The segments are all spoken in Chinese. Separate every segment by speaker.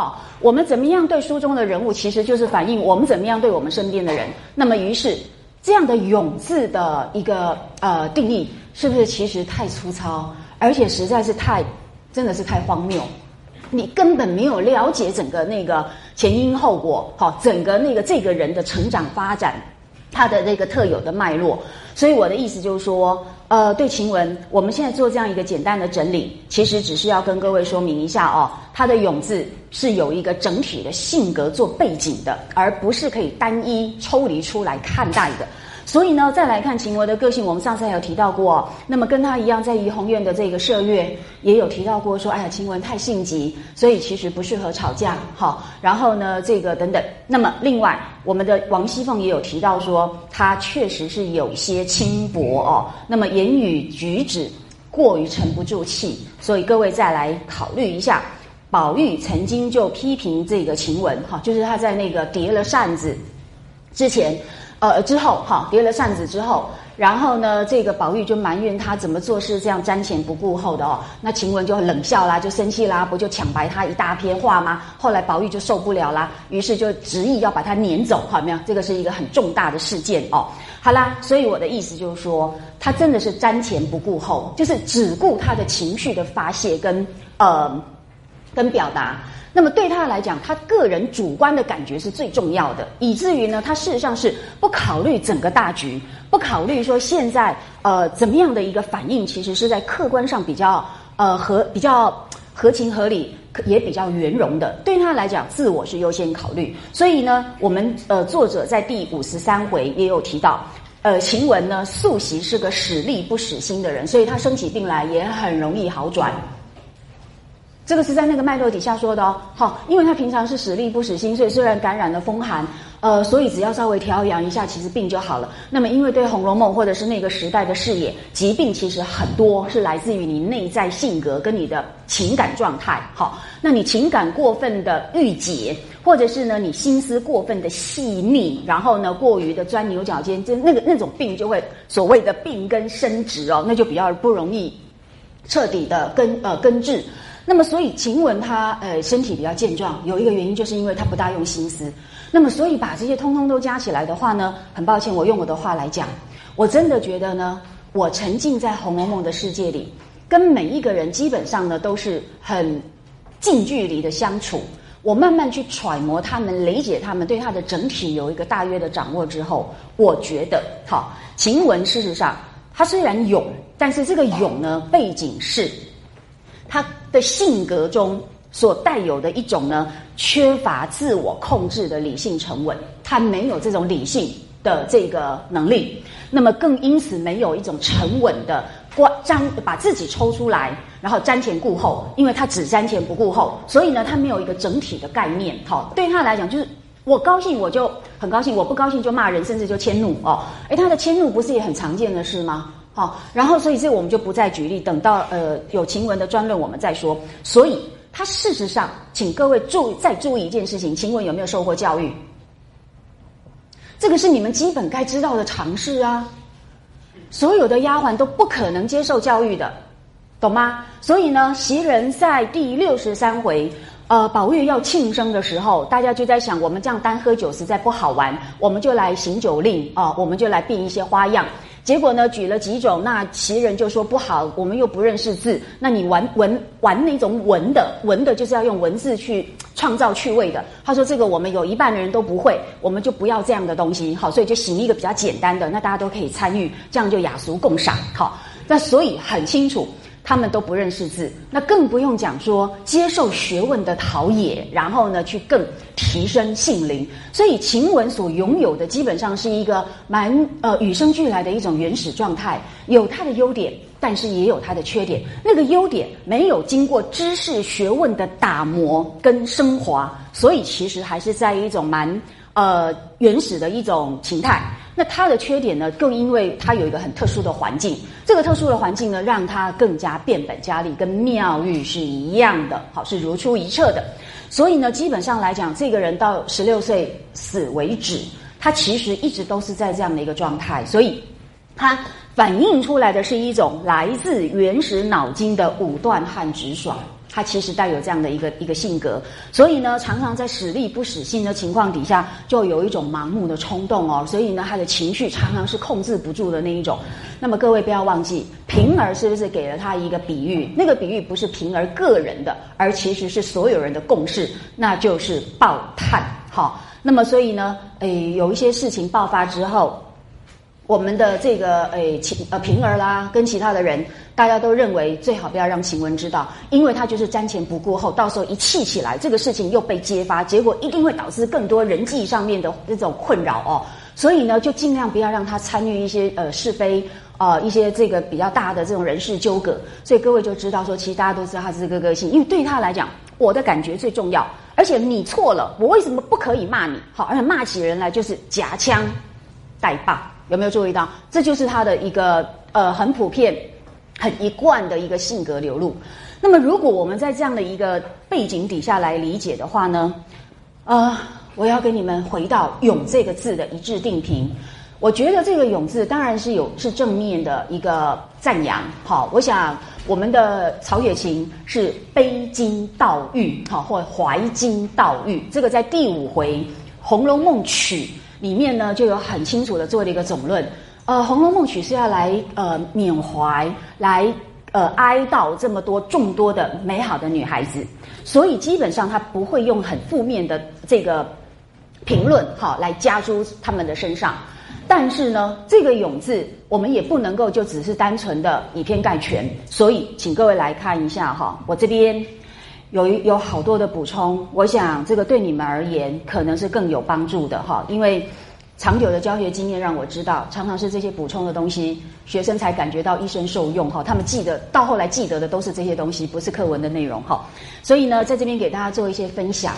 Speaker 1: 好，我们怎么样对书中的人物，其实就是反映我们怎么样对我们身边的人。那么，于是这样的“勇”字的一个呃定义，是不是其实太粗糙，而且实在是太，真的是太荒谬？你根本没有了解整个那个前因后果，好，整个那个这个人的成长发展。它的那个特有的脉络，所以我的意思就是说，呃，对晴雯，我们现在做这样一个简单的整理，其实只是要跟各位说明一下哦，它的“勇”字是有一个整体的性格做背景的，而不是可以单一抽离出来看待的。所以呢，再来看秦雯的个性，我们上次还有提到过。那么跟他一样，在怡红院的这个麝月也有提到过，说哎呀，秦雯太性急，所以其实不适合吵架。好，然后呢，这个等等。那么另外，我们的王熙凤也有提到说，她确实是有些轻薄哦。那么言语举止过于沉不住气，所以各位再来考虑一下。宝玉曾经就批评这个晴雯，哈，就是他在那个叠了扇子之前。呃，之后哈叠了扇子之后，然后呢，这个宝玉就埋怨他怎么做事这样瞻前不顾后的哦。那晴雯就冷笑啦，就生气啦，不就抢白他一大篇话吗？后来宝玉就受不了啦，于是就执意要把他撵走，好没有？这个是一个很重大的事件哦。好啦，所以我的意思就是说，他真的是瞻前不顾后，就是只顾他的情绪的发泄跟呃跟表达。那么对他来讲，他个人主观的感觉是最重要的，以至于呢，他事实上是不考虑整个大局，不考虑说现在呃怎么样的一个反应，其实是在客观上比较呃合比较合情合理，也比较圆融的。对他来讲，自我是优先考虑。所以呢，我们呃作者在第五十三回也有提到，呃晴雯呢素习是个使力不使心的人，所以他生起病来也很容易好转。这个是在那个脉络底下说的哦，好，因为他平常是使力不使心，所以虽然感染了风寒，呃，所以只要稍微调养一下，其实病就好了。那么，因为对《红楼梦》或者是那个时代的视野，疾病其实很多是来自于你内在性格跟你的情感状态。好，那你情感过分的郁结，或者是呢你心思过分的细腻，然后呢过于的钻牛角尖，就那个那种病就会所谓的病根生殖哦，那就比较不容易彻底的根呃根治。那么，所以晴雯她呃身体比较健壮，有一个原因就是因为她不大用心思。那么，所以把这些通通都加起来的话呢，很抱歉，我用我的话来讲，我真的觉得呢，我沉浸在《红楼梦》的世界里，跟每一个人基本上呢都是很近距离的相处。我慢慢去揣摩他们，理解他们，对他的整体有一个大约的掌握之后，我觉得，好，晴雯事实上她虽然勇，但是这个勇呢，背景是。他的性格中所带有的一种呢，缺乏自我控制的理性沉稳，他没有这种理性的这个能力，那么更因此没有一种沉稳的观瞻，把自己抽出来，然后瞻前顾后，因为他只瞻前不顾后，所以呢，他没有一个整体的概念。好，对他来讲，就是我高兴我就很高兴，我不高兴就骂人，甚至就迁怒哦。诶，他的迁怒不是也很常见的事吗？好，然后所以这我们就不再举例，等到呃有晴雯的专论我们再说。所以他事实上，请各位注再注意一件事情：晴雯有没有受过教育？这个是你们基本该知道的常识啊。所有的丫鬟都不可能接受教育的，懂吗？所以呢，袭人在第六十三回，呃，宝玉要庆生的时候，大家就在想，我们这样单喝酒实在不好玩，我们就来行酒令啊，我们就来变一些花样。结果呢，举了几种，那其人就说不好，我们又不认识字，那你玩文玩那种文的，文的就是要用文字去创造趣味的。他说这个我们有一半的人都不会，我们就不要这样的东西，好，所以就行一个比较简单的，那大家都可以参与，这样就雅俗共赏，好，那所以很清楚。他们都不认识字，那更不用讲说接受学问的陶冶，然后呢去更提升性灵。所以晴雯所拥有的基本上是一个蛮呃与生俱来的一种原始状态，有它的优点，但是也有它的缺点。那个优点没有经过知识学问的打磨跟升华，所以其实还是在一种蛮呃原始的一种形态。那它的缺点呢，更因为它有一个很特殊的环境，这个特殊的环境呢，让它更加变本加厉，跟妙玉是一样的，好是如出一辙的。所以呢，基本上来讲，这个人到十六岁死为止，他其实一直都是在这样的一个状态。所以他反映出来的是一种来自原始脑筋的武断和直爽。他其实带有这样的一个一个性格，所以呢，常常在使力不使心的情况底下，就有一种盲目的冲动哦。所以呢，他的情绪常常是控制不住的那一种。那么各位不要忘记，平儿是不是给了他一个比喻？那个比喻不是平儿个人的，而其实是所有人的共识，那就是爆炭。好，那么所以呢，诶，有一些事情爆发之后。我们的这个诶，晴呃平儿啦，跟其他的人，大家都认为最好不要让晴雯知道，因为他就是瞻前不顾后，到时候一气起来，这个事情又被揭发，结果一定会导致更多人际上面的这种困扰哦。所以呢，就尽量不要让他参与一些呃是非啊，一些这个比较大的这种人事纠葛。所以各位就知道说，其实大家都知道他这个个性，因为对他来讲，我的感觉最重要。而且你错了，我为什么不可以骂你？好，而且骂起人来就是夹枪带棒。有没有注意到？这就是他的一个呃很普遍、很一贯的一个性格流露。那么，如果我们在这样的一个背景底下来理解的话呢，呃，我要跟你们回到“勇”这个字的一致定评。我觉得这个“勇”字当然是有是正面的一个赞扬。好，我想我们的曹雪芹是悲金悼玉，好或怀金悼玉。这个在第五回《红楼梦》曲。里面呢就有很清楚的做了一个总论，呃，《红楼梦》曲是要来呃缅怀、来呃哀悼这么多众多的美好的女孩子，所以基本上他不会用很负面的这个评论哈来加诸他们的身上。但是呢，这个“勇”字我们也不能够就只是单纯的以偏概全，所以请各位来看一下哈，我这边。有有好多的补充，我想这个对你们而言可能是更有帮助的哈，因为长久的教学经验让我知道，常常是这些补充的东西，学生才感觉到一生受用哈。他们记得到后来记得的都是这些东西，不是课文的内容哈。所以呢，在这边给大家做一些分享。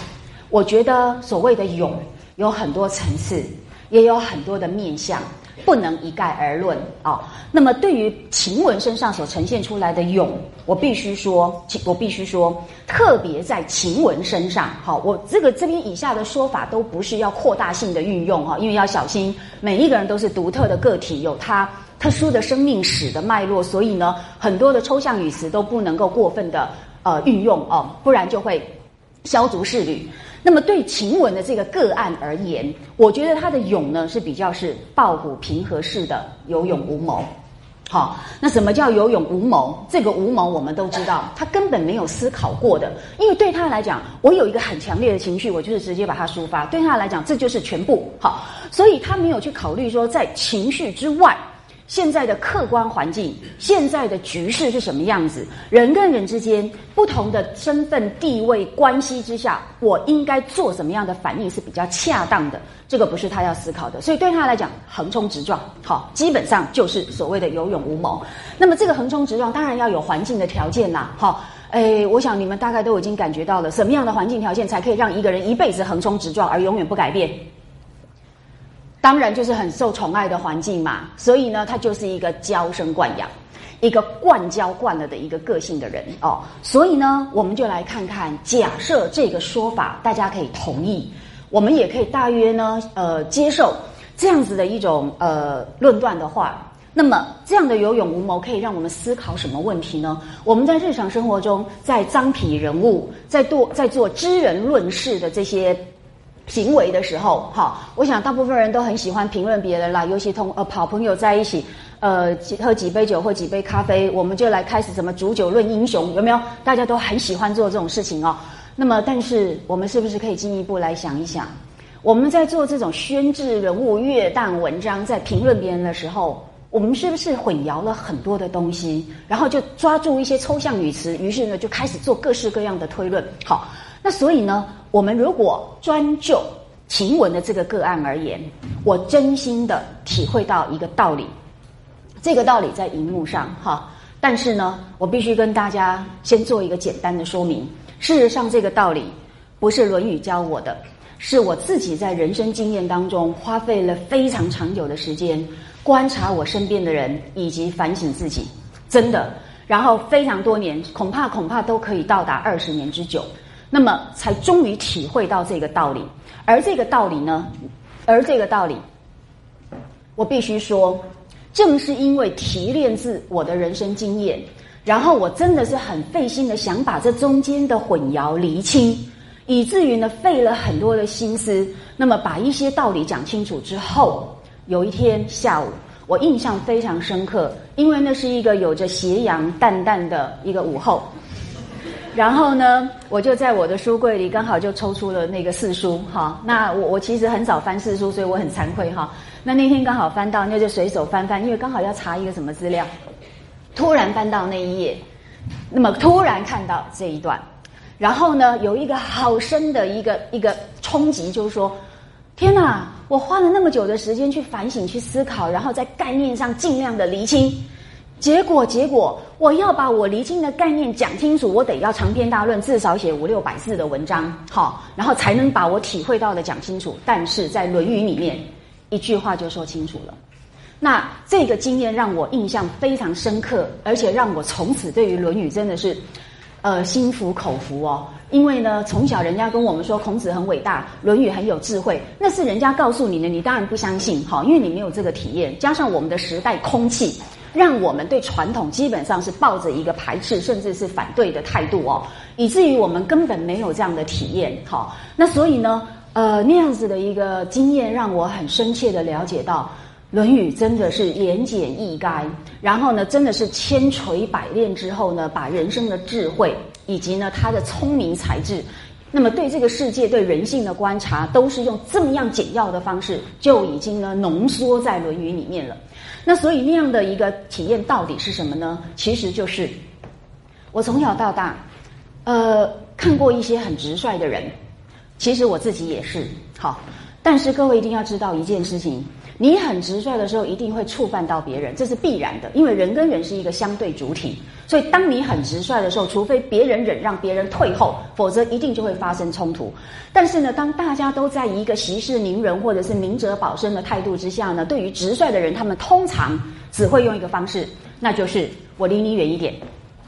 Speaker 1: 我觉得所谓的勇有很多层次，也有很多的面相。不能一概而论啊。那么，对于晴雯身上所呈现出来的勇，我必须说，我必须说，特别在晴雯身上，好，我这个这边以下的说法都不是要扩大性的运用哈，因为要小心，每一个人都是独特的个体，有他特殊的生命史的脉络，所以呢，很多的抽象语词都不能够过分的呃运用哦，不然就会消足适履。那么对晴雯的这个个案而言，我觉得他的勇呢是比较是抱虎平和式的有勇无谋。好，那什么叫有勇无谋？这个无谋我们都知道，他根本没有思考过的。因为对他来讲，我有一个很强烈的情绪，我就是直接把它抒发。对他来讲，这就是全部。好，所以他没有去考虑说在情绪之外。现在的客观环境，现在的局势是什么样子？人跟人之间不同的身份地位关系之下，我应该做什么样的反应是比较恰当的？这个不是他要思考的，所以对他来讲，横冲直撞，好，基本上就是所谓的有勇无谋。那么这个横冲直撞，当然要有环境的条件啦，好，哎，我想你们大概都已经感觉到了，什么样的环境条件才可以让一个人一辈子横冲直撞而永远不改变？当然就是很受宠爱的环境嘛，所以呢，他就是一个娇生惯养，一个惯娇惯了的一个个性的人哦。所以呢，我们就来看看，假设这个说法大家可以同意，我们也可以大约呢，呃，接受这样子的一种呃论断的话，那么这样的有勇无谋可以让我们思考什么问题呢？我们在日常生活中，在张体人物，在做在做知人论事的这些。行为的时候，哈，我想大部分人都很喜欢评论别人啦，尤其同呃好朋友在一起，呃，喝几杯酒或几杯咖啡，我们就来开始什么煮酒论英雄，有没有？大家都很喜欢做这种事情哦。那么，但是我们是不是可以进一步来想一想，我们在做这种宣制人物、阅荡文章，在评论别人的时候，我们是不是混淆了很多的东西？然后就抓住一些抽象语词，于是呢就开始做各式各样的推论。好。那所以呢，我们如果专就晴雯的这个个案而言，我真心的体会到一个道理，这个道理在荧幕上哈，但是呢，我必须跟大家先做一个简单的说明。事实上，这个道理不是《论语》教我的，是我自己在人生经验当中花费了非常长久的时间观察我身边的人以及反省自己，真的，然后非常多年，恐怕恐怕都可以到达二十年之久。那么才终于体会到这个道理，而这个道理呢，而这个道理，我必须说，正是因为提炼自我的人生经验，然后我真的是很费心的想把这中间的混淆厘清，以至于呢费了很多的心思。那么把一些道理讲清楚之后，有一天下午，我印象非常深刻，因为那是一个有着斜阳淡淡的一个午后。然后呢，我就在我的书柜里刚好就抽出了那个四书哈。那我我其实很少翻四书，所以我很惭愧哈。那那天刚好翻到，那就随手翻翻，因为刚好要查一个什么资料。突然翻到那一页，那么突然看到这一段，然后呢，有一个好深的一个一个冲击，就是说，天哪！我花了那么久的时间去反省、去思考，然后在概念上尽量的厘清。结果，结果，我要把我离经的概念讲清楚，我得要长篇大论，至少写五六百字的文章，好，然后才能把我体会到的讲清楚。但是在《论语》里面，一句话就说清楚了。那这个经验让我印象非常深刻，而且让我从此对于《论语》真的是，呃，心服口服哦。因为呢，从小人家跟我们说孔子很伟大，《论语》很有智慧，那是人家告诉你的，你当然不相信，好，因为你没有这个体验，加上我们的时代空气。让我们对传统基本上是抱着一个排斥甚至是反对的态度哦，以至于我们根本没有这样的体验。好，那所以呢，呃，那样子的一个经验让我很深切的了解到，《论语》真的是言简意赅，然后呢，真的是千锤百炼之后呢，把人生的智慧以及呢他的聪明才智，那么对这个世界对人性的观察，都是用这么样简要的方式，就已经呢浓缩在《论语》里面了。那所以那样的一个体验到底是什么呢？其实就是我从小到大，呃，看过一些很直率的人，其实我自己也是好。但是各位一定要知道一件事情：你很直率的时候，一定会触犯到别人，这是必然的，因为人跟人是一个相对主体。所以当你很直率的时候，除非别人忍让、别人退后，否则一定就会发生冲突。但是呢，当大家都在一个息事宁人或者是明哲保身的态度之下呢，对于直率的人，他们通常只会用一个方式，那就是我离你远一点。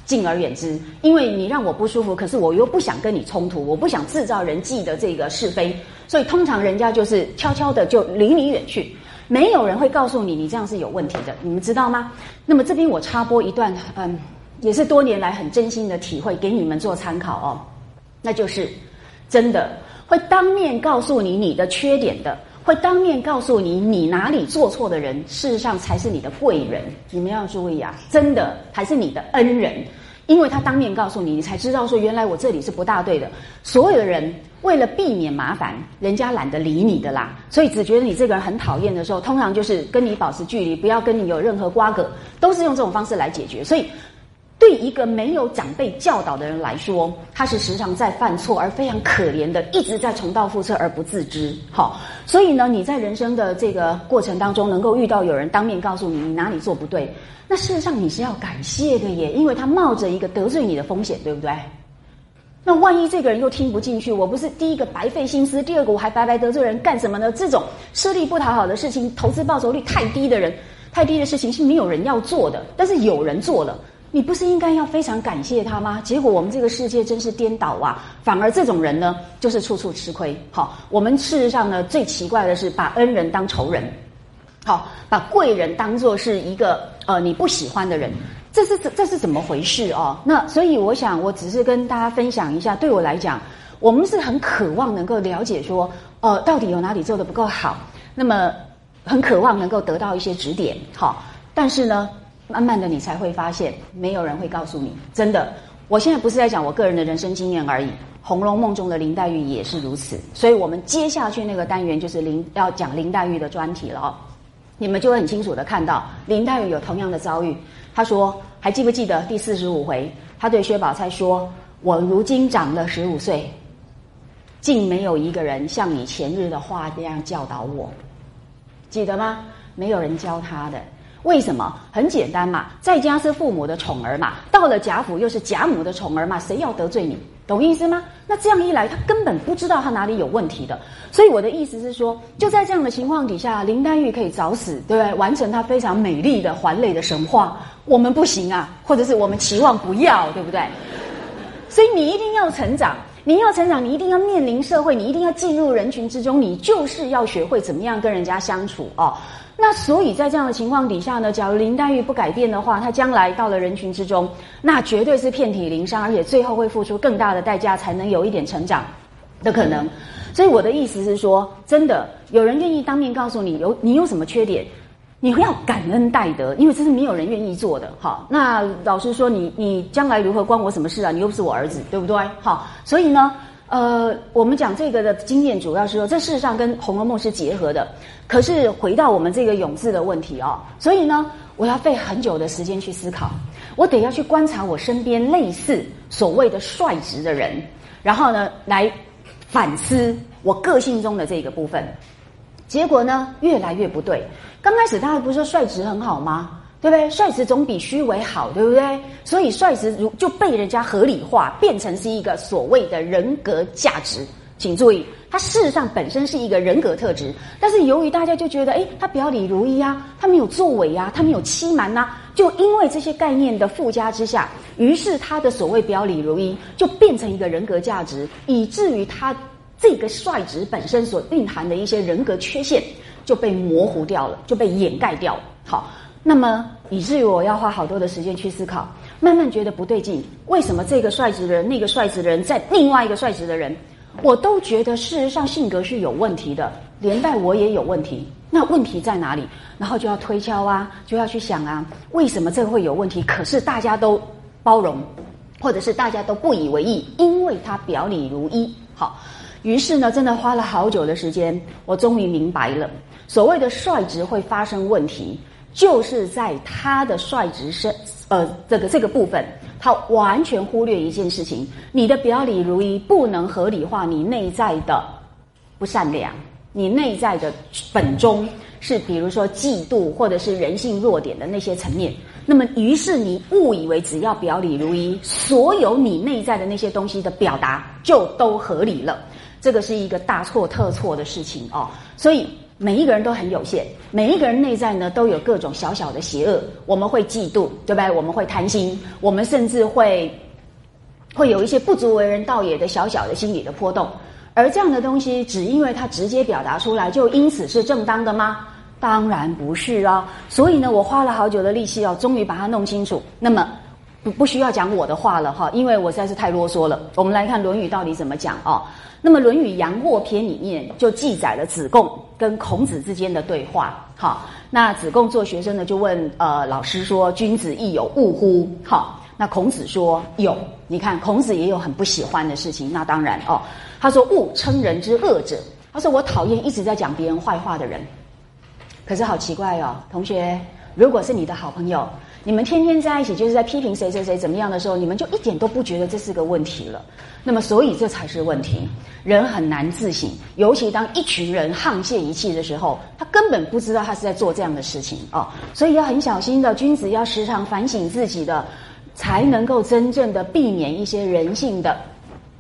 Speaker 1: 敬而远之，因为你让我不舒服，可是我又不想跟你冲突，我不想制造人际的这个是非，所以通常人家就是悄悄的就离你远去，没有人会告诉你你这样是有问题的，你们知道吗？那么这边我插播一段，嗯，也是多年来很真心的体会，给你们做参考哦，那就是真的会当面告诉你你的缺点的。会当面告诉你你哪里做错的人，事实上才是你的贵人。你们要注意啊，真的还是你的恩人，因为他当面告诉你，你才知道说原来我这里是不大对的。所有的人为了避免麻烦，人家懒得理你的啦，所以只觉得你这个人很讨厌的时候，通常就是跟你保持距离，不要跟你有任何瓜葛，都是用这种方式来解决。所以。对一个没有长辈教导的人来说，他是时常在犯错，而非常可怜的，一直在重蹈覆辙而不自知。好，所以呢，你在人生的这个过程当中，能够遇到有人当面告诉你你哪里做不对，那事实上你是要感谢的耶，因为他冒着一个得罪你的风险，对不对？那万一这个人又听不进去，我不是第一个白费心思，第二个我还白白得罪人干什么呢？这种吃力不讨好的事情，投资报酬率太低的人，太低的事情是没有人要做的，但是有人做了。你不是应该要非常感谢他吗？结果我们这个世界真是颠倒啊！反而这种人呢，就是处处吃亏。好，我们事实上呢，最奇怪的是把恩人当仇人，好，把贵人当做是一个呃你不喜欢的人，这是这这是怎么回事哦？那所以我想，我只是跟大家分享一下，对我来讲，我们是很渴望能够了解说，呃，到底有哪里做的不够好，那么很渴望能够得到一些指点。好，但是呢。慢慢的，你才会发现，没有人会告诉你。真的，我现在不是在讲我个人的人生经验而已，《红楼梦》中的林黛玉也是如此。所以我们接下去那个单元就是林要讲林黛玉的专题了哦。你们就会很清楚的看到，林黛玉有同样的遭遇。她说：“还记不记得第四十五回？她对薛宝钗说：‘我如今长了十五岁，竟没有一个人像你前日的话那样教导我，记得吗？没有人教她的。’”为什么？很简单嘛，在家是父母的宠儿嘛，到了贾府又是贾母的宠儿嘛，谁要得罪你？懂意思吗？那这样一来，他根本不知道他哪里有问题的。所以我的意思是说，就在这样的情况底下，林黛玉可以早死，对不对？完成她非常美丽的还泪的神话。我们不行啊，或者是我们期望不要，对不对？所以你一定要成长。你要成长，你一定要面临社会，你一定要进入人群之中，你就是要学会怎么样跟人家相处哦。那所以在这样的情况底下呢，假如林黛玉不改变的话，她将来到了人群之中，那绝对是遍体鳞伤，而且最后会付出更大的代价，才能有一点成长的可能。所以我的意思是说，真的有人愿意当面告诉你有你有什么缺点，你要感恩戴德，因为这是没有人愿意做的。好，那老师说，你你将来如何关我什么事啊？你又不是我儿子，对不对？好，所以呢。呃，我们讲这个的经验，主要是说，这事实上跟《红楼梦》是结合的。可是回到我们这个永字的问题哦，所以呢，我要费很久的时间去思考，我得要去观察我身边类似所谓的率直的人，然后呢，来反思我个性中的这个部分。结果呢，越来越不对。刚开始大家不是说率直很好吗？对不对？率直总比虚伪好，对不对？所以率直如就被人家合理化，变成是一个所谓的人格价值。请注意，它事实上本身是一个人格特质，但是由于大家就觉得，哎，他表里如一啊，他没有作伪啊，他没有欺瞒呐，就因为这些概念的附加之下，于是他的所谓表里如一就变成一个人格价值，以至于他这个率直本身所蕴含的一些人格缺陷就被模糊掉了，就被掩盖掉了。好。那么，以至于我要花好多的时间去思考，慢慢觉得不对劲。为什么这个率直的人、那个率直的人，在另外一个率直的人，我都觉得事实上性格是有问题的，连带我也有问题。那问题在哪里？然后就要推敲啊，就要去想啊，为什么这个会有问题？可是大家都包容，或者是大家都不以为意，因为他表里如一。好，于是呢，真的花了好久的时间，我终于明白了，所谓的率直会发生问题。就是在他的率直身，呃，这个这个部分，他完全忽略一件事情：你的表里如一不能合理化你内在的不善良，你内在的本中是比如说嫉妒或者是人性弱点的那些层面。那么，于是你误以为只要表里如一，所有你内在的那些东西的表达就都合理了。这个是一个大错特错的事情哦，所以。每一个人都很有限，每一个人内在呢都有各种小小的邪恶。我们会嫉妒，对不对？我们会贪心，我们甚至会会有一些不足为人道也的小小的心理的波动。而这样的东西，只因为它直接表达出来，就因此是正当的吗？当然不是啊。所以呢，我花了好久的力气哦，终于把它弄清楚。那么不不需要讲我的话了哈，因为我实在是太啰嗦了。我们来看《论语》到底怎么讲啊？那么《论语·阳货篇》里面就记载了子贡跟孔子之间的对话。好，那子贡做学生呢，就问呃老师说：“君子亦有恶乎？”好，那孔子说：“有。”你看，孔子也有很不喜欢的事情。那当然哦，他说：“恶称人之恶者。”他说：“我讨厌一直在讲别人坏话的人。”可是好奇怪哦，同学，如果是你的好朋友。你们天天在一起，就是在批评谁谁谁怎么样的时候，你们就一点都不觉得这是个问题了。那么，所以这才是问题。人很难自省，尤其当一群人沆瀣一气的时候，他根本不知道他是在做这样的事情哦。所以要很小心的，君子要时常反省自己的，才能够真正的避免一些人性的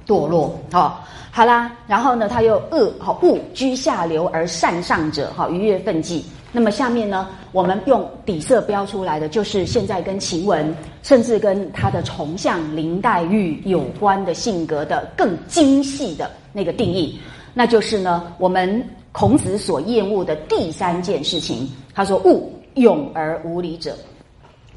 Speaker 1: 堕落。好，好啦，然后呢，他又恶好恶居下流而善上者，好愉悦奋际。那么下面呢，我们用底色标出来的，就是现在跟晴雯，甚至跟他的从相林黛玉有关的性格的更精细的那个定义，那就是呢，我们孔子所厌恶的第三件事情。他说：“勿勇而无礼者。”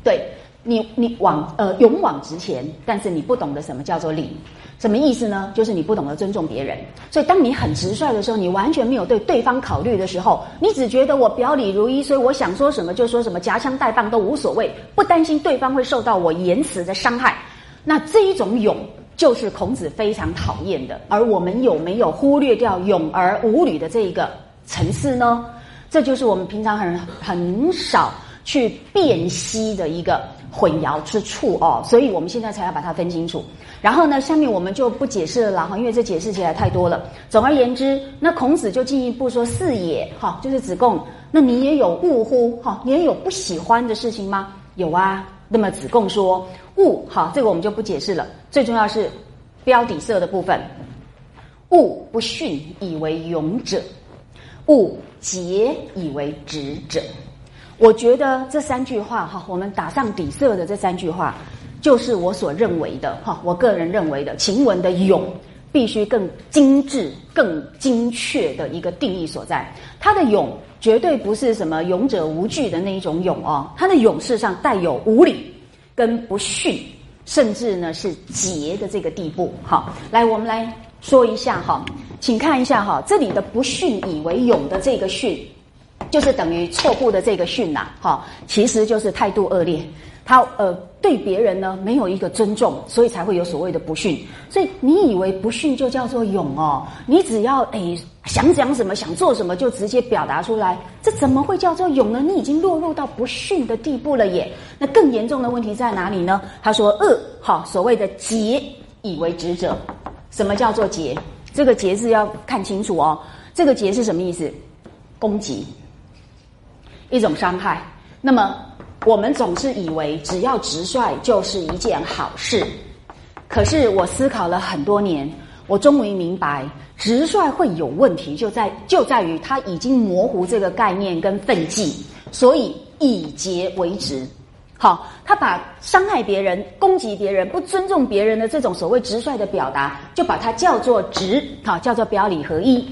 Speaker 1: 对你，你往呃勇往直前，但是你不懂得什么叫做礼。什么意思呢？就是你不懂得尊重别人，所以当你很直率的时候，你完全没有对对方考虑的时候，你只觉得我表里如一，所以我想说什么就说什么，夹枪带棒都无所谓，不担心对方会受到我言辞的伤害。那这一种勇，就是孔子非常讨厌的。而我们有没有忽略掉勇而无礼的这一个层次呢？这就是我们平常很很少去辨析的一个混淆之处哦。所以我们现在才要把它分清楚。然后呢，下面我们就不解释了哈，因为这解释起来太多了。总而言之，那孔子就进一步说：“是也，哈，就是子贡，那你也有恶乎？哈，你也有不喜欢的事情吗？有啊。那么子贡说：恶，好，这个我们就不解释了。最重要是标底色的部分，恶不逊以为勇者，恶节以为直者。我觉得这三句话哈，我们打上底色的这三句话。就是我所认为的哈，我个人认为的晴雯的勇，必须更精致、更精确的一个定义所在。他的勇绝对不是什么勇者无惧的那一种勇哦，他的勇事上带有无礼跟不逊，甚至呢是节的这个地步。好，来我们来说一下哈，请看一下哈，这里的不逊以为勇的这个逊，就是等于错误的这个训呐，哈，其实就是态度恶劣。他呃对别人呢没有一个尊重，所以才会有所谓的不逊。所以你以为不逊就叫做勇哦？你只要诶想讲什么想做什么就直接表达出来，这怎么会叫做勇呢？你已经落入到不逊的地步了耶。那更严重的问题在哪里呢？他说恶好所谓的节以为直者，什么叫做节？这个节字要看清楚哦。这个节是什么意思？攻击，一种伤害。那么。我们总是以为只要直率就是一件好事，可是我思考了很多年，我终于明白，直率会有问题，就在就在于他已经模糊这个概念跟分际，所以以节为直。好，他把伤害别人、攻击别人、不尊重别人的这种所谓直率的表达，就把它叫做直，好，叫做表里合一。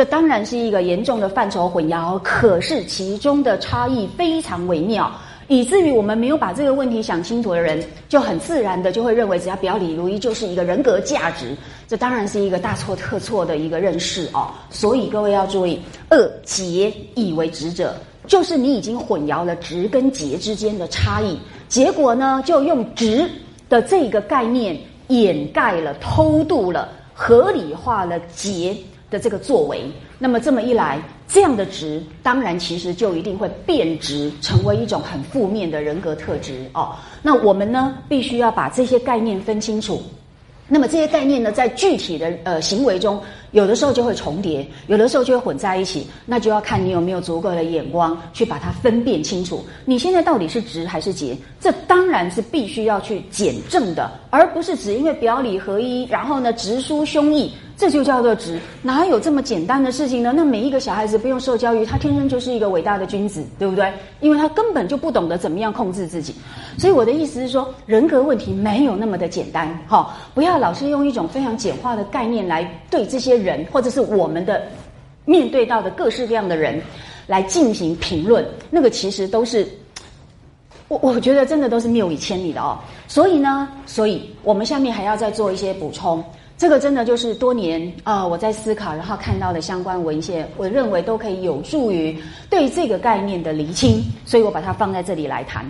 Speaker 1: 这当然是一个严重的范畴混淆，可是其中的差异非常微妙。以至于我们没有把这个问题想清楚的人，就很自然的就会认为，只要表里如一就是一个人格价值。这当然是一个大错特错的一个认识哦。所以各位要注意，恶节以为直者，就是你已经混淆了直跟节之间的差异，结果呢，就用直的这个概念掩盖了、偷渡了、合理化了节的这个作为。那么这么一来。这样的值，当然其实就一定会变值，成为一种很负面的人格特质哦。那我们呢，必须要把这些概念分清楚。那么这些概念呢，在具体的呃行为中，有的时候就会重叠，有的时候就会混在一起。那就要看你有没有足够的眼光去把它分辨清楚。你现在到底是直还是结？这当然是必须要去检证的，而不是只因为表里合一，然后呢直抒胸臆。这就叫做直，哪有这么简单的事情呢？那每一个小孩子不用受教育，他天生就是一个伟大的君子，对不对？因为他根本就不懂得怎么样控制自己。所以我的意思是说，人格问题没有那么的简单，哈！不要老是用一种非常简化的概念来对这些人，或者是我们的面对到的各式各样的人来进行评论。那个其实都是，我我觉得真的都是谬以千里的哦。所以呢，所以我们下面还要再做一些补充。这个真的就是多年啊，我在思考，然后看到的相关文献，我认为都可以有助于对这个概念的厘清，所以我把它放在这里来谈。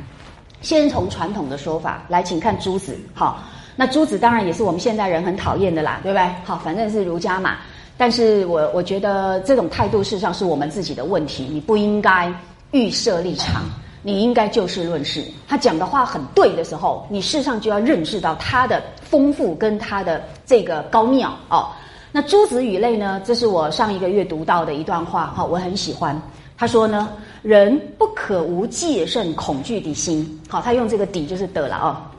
Speaker 1: 先从传统的说法来，请看朱子。好，那朱子当然也是我们现代人很讨厌的啦，对不对？好，反正是儒家嘛。但是我我觉得这种态度事实上是我们自己的问题，你不应该预设立场。你应该就事论事，他讲的话很对的时候，你事实上就要认识到他的丰富跟他的这个高妙哦。那诸子语类呢？这是我上一个月读到的一段话哈，我很喜欢。他说呢，人不可无戒慎恐惧的心。好，他用这个底就是得了哦。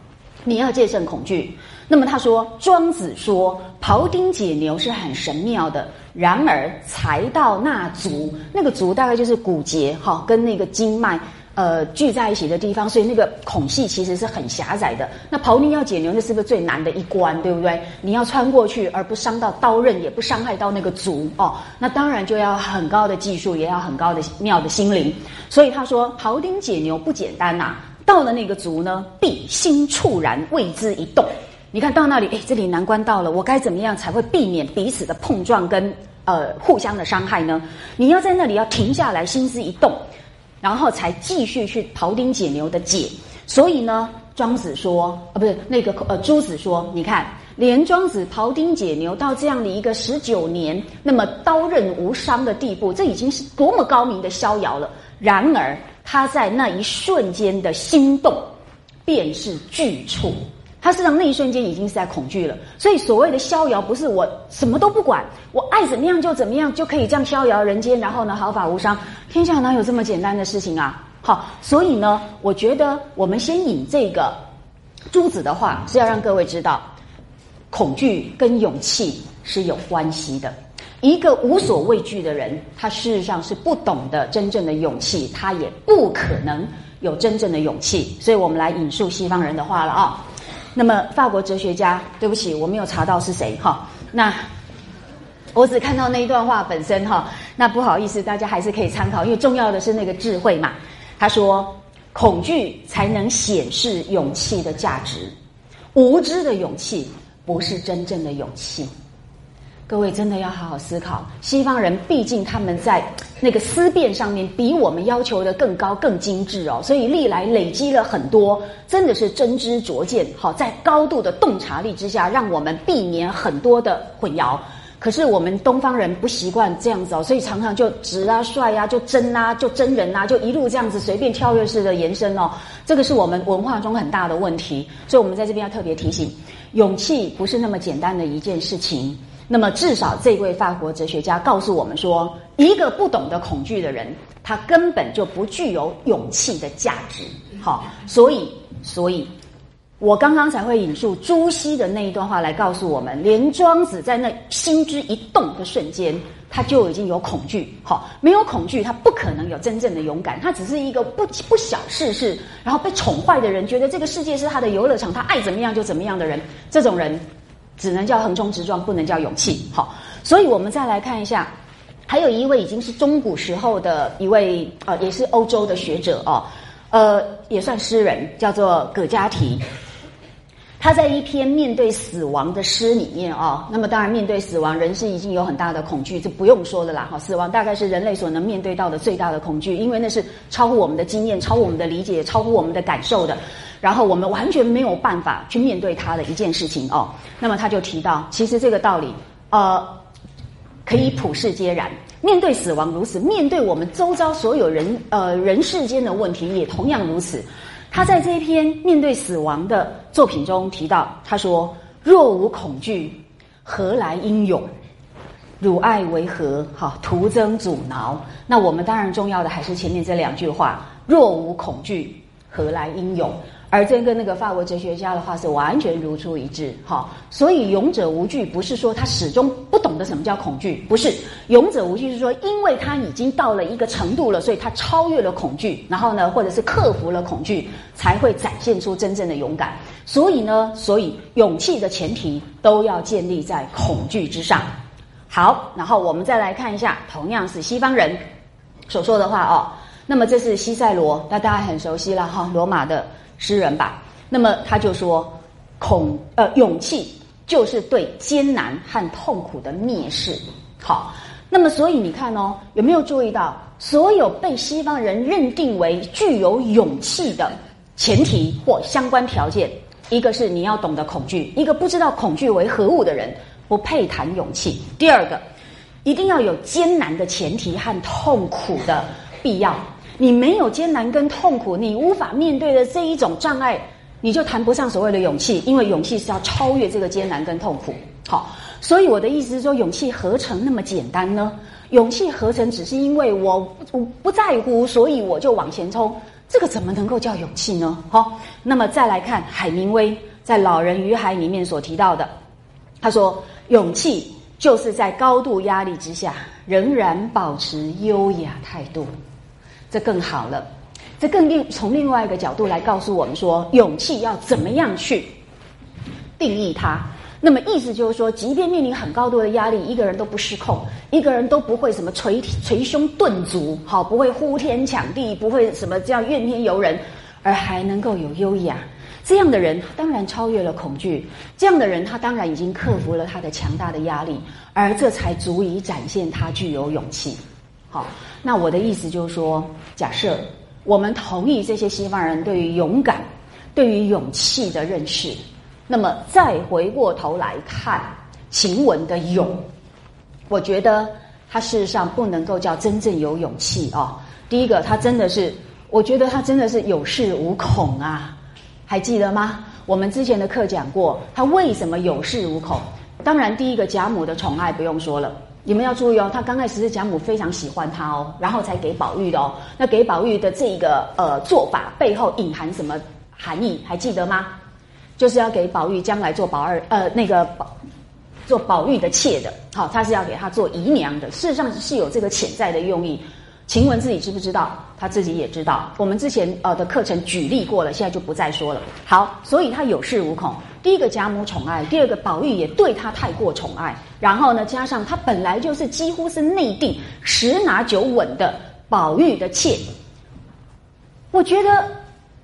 Speaker 1: 你要戒慎恐惧。那么他说，庄子说庖丁解牛是很神妙的，然而才到那足，那个足大概就是骨节哈，跟那个经脉。呃，聚在一起的地方，所以那个孔隙其实是很狭窄的。那庖丁要解牛，那是不是最难的一关，对不对？你要穿过去，而不伤到刀刃，也不伤害到那个足哦。那当然就要很高的技术，也要很高的妙的心灵。所以他说，庖丁解牛不简单呐。到了那个足呢，必心猝然，为之一动。你看到那里，哎，这里难关到了，我该怎么样才会避免彼此的碰撞跟呃互相的伤害呢？你要在那里要停下来，心思一动。然后才继续去庖丁解牛的解，所以呢，庄子说，啊，不是那个呃，朱子说，你看，连庄子庖丁解牛到这样的一个十九年，那么刀刃无伤的地步，这已经是多么高明的逍遥了。然而他在那一瞬间的心动，便是惧处。他实际上那一瞬间已经是在恐惧了，所以所谓的逍遥不是我什么都不管，我爱怎么样就怎么样就可以这样逍遥人间，然后呢毫发无伤，天下哪有这么简单的事情啊？好，所以呢，我觉得我们先引这个朱子的话是要让各位知道，恐惧跟勇气是有关系的。一个无所畏惧的人，他事实上是不懂得真正的勇气，他也不可能有真正的勇气。所以我们来引述西方人的话了啊。那么，法国哲学家，对不起，我没有查到是谁哈。那我只看到那一段话本身哈，那不好意思，大家还是可以参考，因为重要的是那个智慧嘛。他说，恐惧才能显示勇气的价值，无知的勇气不是真正的勇气。各位真的要好好思考，西方人毕竟他们在那个思辨上面比我们要求的更高、更精致哦，所以历来累积了很多，真的是真知灼见。好，在高度的洞察力之下，让我们避免很多的混淆。可是我们东方人不习惯这样子哦，所以常常就直啊、帅啊、就真啊、就真人啊，就一路这样子随便跳跃式的延伸哦。这个是我们文化中很大的问题，所以我们在这边要特别提醒：勇气不是那么简单的一件事情。那么，至少这位法国哲学家告诉我们说，一个不懂得恐惧的人，他根本就不具有勇气的价值。好，所以，所以，我刚刚才会引述朱熹的那一段话来告诉我们，连庄子在那心之一动的瞬间，他就已经有恐惧。好，没有恐惧，他不可能有真正的勇敢。他只是一个不不小事事，然后被宠坏的人，觉得这个世界是他的游乐场，他爱怎么样就怎么样的人，这种人。只能叫横冲直撞，不能叫勇气。好，所以我们再来看一下，还有一位已经是中古时候的一位呃，也是欧洲的学者哦，呃，也算诗人，叫做葛加提。他在一篇面对死亡的诗里面啊，那么当然面对死亡，人是已经有很大的恐惧，这不用说的啦。哈，死亡大概是人类所能面对到的最大的恐惧，因为那是超乎我们的经验、超乎我们的理解、超乎我们的感受的。然后我们完全没有办法去面对他的一件事情哦。那么他就提到，其实这个道理呃，可以普世皆然。面对死亡如此，面对我们周遭所有人呃人世间的问题也同样如此。他在这一篇面对死亡的作品中提到，他说：“若无恐惧，何来英勇？汝爱为何？哈，徒增阻挠。那我们当然重要的还是前面这两句话：若无恐惧，何来英勇？”而这跟那个法国哲学家的话是完全如出一辙，哈。所以勇者无惧不是说他始终不懂得什么叫恐惧，不是勇者无惧是说，因为他已经到了一个程度了，所以他超越了恐惧，然后呢，或者是克服了恐惧，才会展现出真正的勇敢。所以呢，所以勇气的前提都要建立在恐惧之上。好，然后我们再来看一下，同样是西方人所说的话哦。那么这是西塞罗，那大家很熟悉了哈，罗马的。诗人吧，那么他就说，恐呃勇气就是对艰难和痛苦的蔑视。好，那么所以你看哦，有没有注意到，所有被西方人认定为具有勇气的前提或相关条件，一个是你要懂得恐惧，一个不知道恐惧为何物的人不配谈勇气。第二个，一定要有艰难的前提和痛苦的必要。你没有艰难跟痛苦，你无法面对的这一种障碍，你就谈不上所谓的勇气，因为勇气是要超越这个艰难跟痛苦。好，所以我的意思是说，勇气何曾那么简单呢？勇气何曾只是因为我我不在乎，所以我就往前冲？这个怎么能够叫勇气呢？好，那么再来看海明威在《老人与海》里面所提到的，他说，勇气就是在高度压力之下，仍然保持优雅态度。这更好了，这更另从另外一个角度来告诉我们说，勇气要怎么样去定义它。那么意思就是说，即便面临很高度的压力，一个人都不失控，一个人都不会什么捶捶胸顿足，好，不会呼天抢地，不会什么这样怨天尤人，而还能够有优雅，这样的人当然超越了恐惧，这样的人他当然已经克服了他的强大的压力，而这才足以展现他具有勇气。好，那我的意思就是说，假设我们同意这些西方人对于勇敢、对于勇气的认识，那么再回过头来看晴雯的勇，我觉得他事实上不能够叫真正有勇气哦。第一个，他真的是，我觉得他真的是有恃无恐啊，还记得吗？我们之前的课讲过，他为什么有恃无恐？当然，第一个贾母的宠爱不用说了。你们要注意哦，他刚开始是贾母非常喜欢他哦，然后才给宝玉的哦。那给宝玉的这一个呃做法背后隐含什么含义？还记得吗？就是要给宝玉将来做宝二呃那个宝做宝玉的妾的，好，他是要给他做姨娘的。事实上是有这个潜在的用意。晴雯自己知不知道？他自己也知道。我们之前呃的课程举例过了，现在就不再说了。好，所以他有恃无恐。第一个贾母宠爱，第二个宝玉也对他太过宠爱，然后呢，加上他本来就是几乎是内定十拿九稳的宝玉的妾，我觉得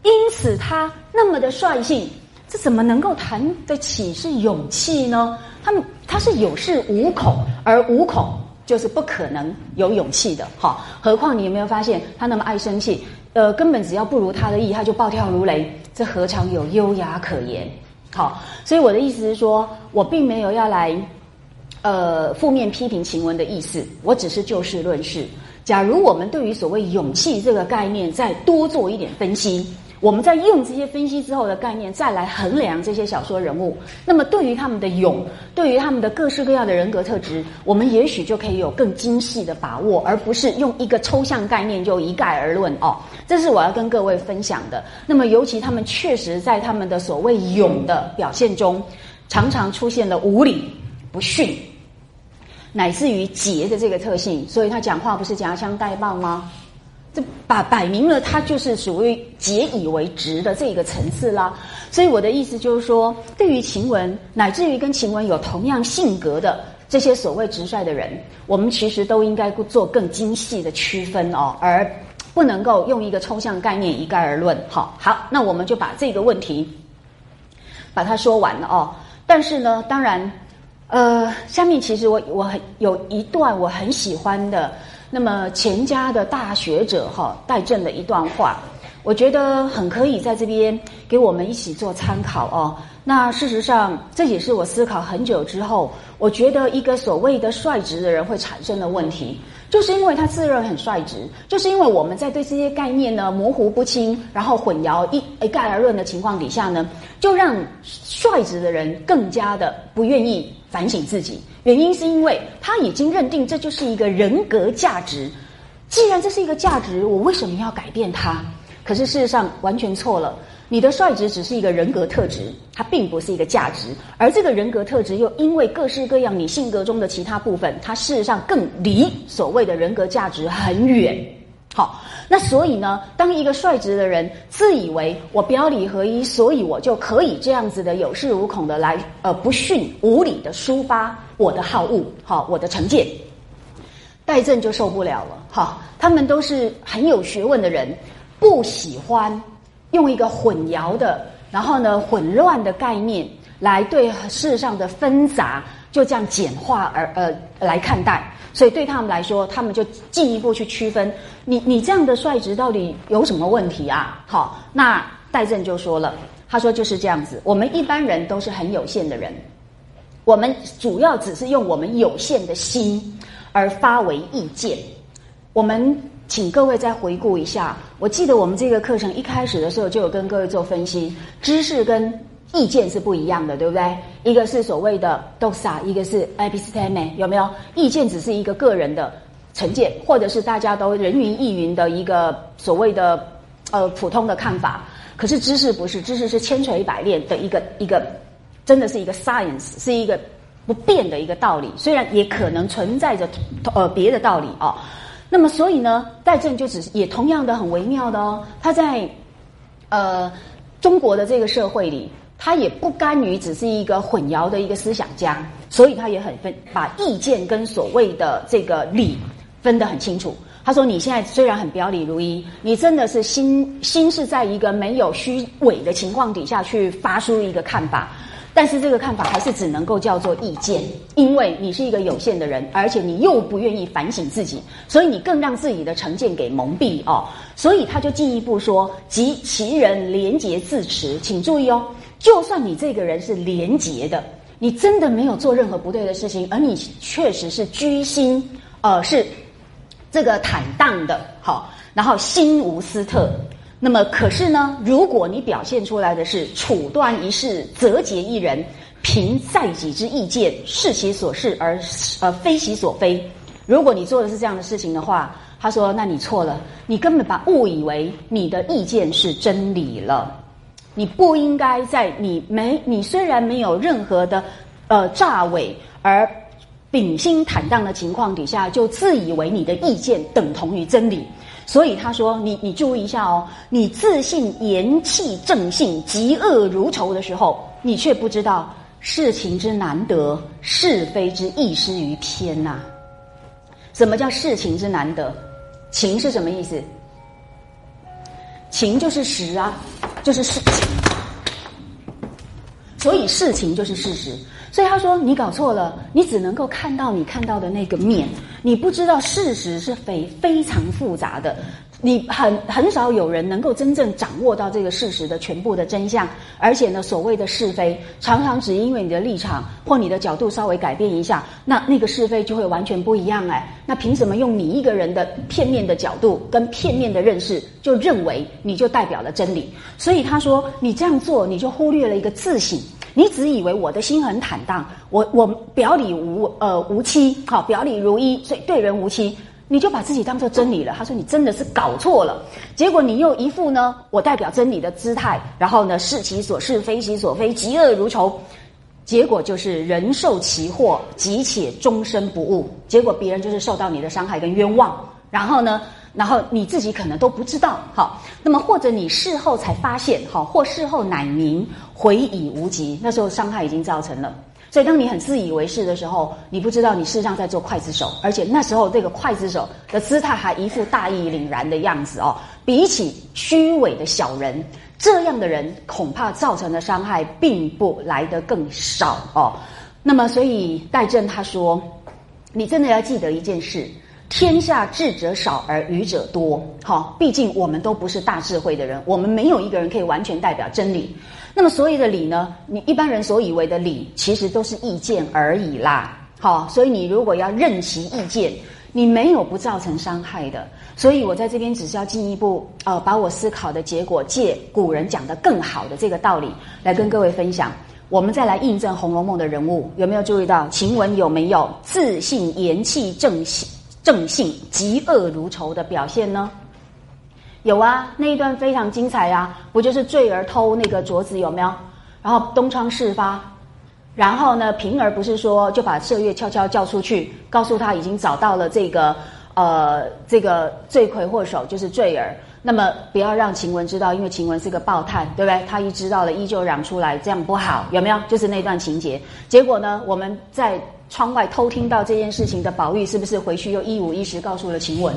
Speaker 1: 因此他那么的率性，这怎么能够谈得起是勇气呢？他们他是有恃无恐，而无恐就是不可能有勇气的。哈，何况你有没有发现他那么爱生气？呃，根本只要不如他的意，他就暴跳如雷，这何尝有优雅可言？好，所以我的意思是说，我并没有要来，呃，负面批评晴雯的意思，我只是就事论事。假如我们对于所谓勇气这个概念再多做一点分析。我们在用这些分析之后的概念，再来衡量这些小说人物，那么对于他们的勇，对于他们的各式各样的人格特质，我们也许就可以有更精细的把握，而不是用一个抽象概念就一概而论哦。这是我要跟各位分享的。那么，尤其他们确实在他们的所谓勇的表现中，常常出现了无理、不逊，乃至于节的这个特性，所以他讲话不是夹枪带棒吗？这摆摆明了，他就是属于解以为直的这个层次啦。所以我的意思就是说，对于晴雯，乃至于跟晴雯有同样性格的这些所谓直率的人，我们其实都应该做更精细的区分哦，而不能够用一个抽象概念一概而论。好，好，那我们就把这个问题把它说完了哦。但是呢，当然，呃，下面其实我我很有一段我很喜欢的。那么钱家的大学者哈戴正的一段话，我觉得很可以在这边给我们一起做参考哦。那事实上，这也是我思考很久之后，我觉得一个所谓的率直的人会产生的问题，就是因为他自认很率直，就是因为我们在对这些概念呢模糊不清，然后混淆一一概而论的情况底下呢，就让率直的人更加的不愿意反省自己。原因是因为他已经认定这就是一个人格价值，既然这是一个价值，我为什么要改变它？可是事实上完全错了。你的率直只是一个人格特质，它并不是一个价值。而这个人格特质又因为各式各样你性格中的其他部分，它事实上更离所谓的人格价值很远。好，那所以呢，当一个率直的人自以为我表里合一，所以我就可以这样子的有恃无恐的来呃不逊无理的抒发我的好恶，好我的成见，戴正就受不了了。好，他们都是很有学问的人，不喜欢。用一个混淆的，然后呢混乱的概念来对事上的纷杂，就这样简化而呃来看待，所以对他们来说，他们就进一步去区分你你这样的率直到底有什么问题啊？好，那戴正就说了，他说就是这样子，我们一般人都是很有限的人，我们主要只是用我们有限的心而发为意见，我们。请各位再回顾一下，我记得我们这个课程一开始的时候就有跟各位做分析，知识跟意见是不一样的，对不对？一个是所谓的 doxa，一个是 episteme，有没有？意见只是一个个人的成见，或者是大家都人云亦云的一个所谓的呃普通的看法。可是知识不是，知识是千锤百炼的一个一个，真的是一个 science，是一个不变的一个道理。虽然也可能存在着呃别的道理哦。那么，所以呢，戴正就只是也同样的很微妙的哦。他在呃中国的这个社会里，他也不甘于只是一个混淆的一个思想家，所以他也很分把意见跟所谓的这个理分得很清楚。他说：“你现在虽然很表里如一，你真的是心心是在一个没有虚伪的情况底下去发出一个看法。”但是这个看法还是只能够叫做意见，因为你是一个有限的人，而且你又不愿意反省自己，所以你更让自己的成见给蒙蔽哦。所以他就进一步说：“及其人廉洁自持，请注意哦，就算你这个人是廉洁的，你真的没有做任何不对的事情，而你确实是居心呃是这个坦荡的，好，然后心无私特。”那么，可是呢？如果你表现出来的是处断一事，则结一人，凭在己之意见，是其所是而呃非其所非。如果你做的是这样的事情的话，他说：“那你错了，你根本把误以为你的意见是真理了。你不应该在你没你虽然没有任何的呃诈伪而秉心坦荡的情况底下，就自以为你的意见等同于真理。”所以他说：“你你注意一下哦，你自信言气正性，嫉恶如仇的时候，你却不知道事情之难得，是非之易失于天呐。什么叫事情之难得？情是什么意思？情就是实啊，就是事情。所以事情就是事实。所以他说你搞错了，你只能够看到你看到的那个面，你不知道事实是非非常复杂的。你很很少有人能够真正掌握到这个事实的全部的真相，而且呢，所谓的是非，常常只因为你的立场或你的角度稍微改变一下，那那个是非就会完全不一样哎。那凭什么用你一个人的片面的角度跟片面的认识，就认为你就代表了真理？所以他说，你这样做，你就忽略了一个自省。你只以为我的心很坦荡，我我表里无呃无欺，好表里如一，所以对人无欺。你就把自己当做真理了。他说你真的是搞错了，结果你又一副呢我代表真理的姿态，然后呢是其所是非其所非，嫉恶如仇，结果就是人受其祸，急且终身不悟。结果别人就是受到你的伤害跟冤枉，然后呢，然后你自己可能都不知道。好，那么或者你事后才发现，好或事后乃明，悔已无及，那时候伤害已经造成了。所以，当你很自以为是的时候，你不知道你事实上在做刽子手，而且那时候这个刽子手的姿态还一副大义凛然的样子哦。比起虚伪的小人，这样的人恐怕造成的伤害并不来得更少哦。那么，所以戴震他说：“你真的要记得一件事。”天下智者少而愚者多，好，毕竟我们都不是大智慧的人，我们没有一个人可以完全代表真理。那么所有的理呢，你一般人所以为的理，其实都是意见而已啦。好，所以你如果要任其意见，你没有不造成伤害的。所以我在这边只是要进一步，呃，把我思考的结果，借古人讲的更好的这个道理，来跟各位分享。我们再来印证《红楼梦》的人物，有没有注意到晴雯有没有自信、言气、正气？正性嫉恶如仇的表现呢？有啊，那一段非常精彩啊！不就是坠儿偷那个镯子有没有？然后东窗事发，然后呢，平儿不是说就把麝月悄悄叫出去，告诉他已经找到了这个呃这个罪魁祸首就是坠儿，那么不要让晴雯知道，因为晴雯是个暴炭，对不对？他一知道了，依旧嚷出来，这样不好，有没有？就是那段情节。结果呢，我们在。窗外偷听到这件事情的宝玉，是不是回去又一五一十告诉了晴雯，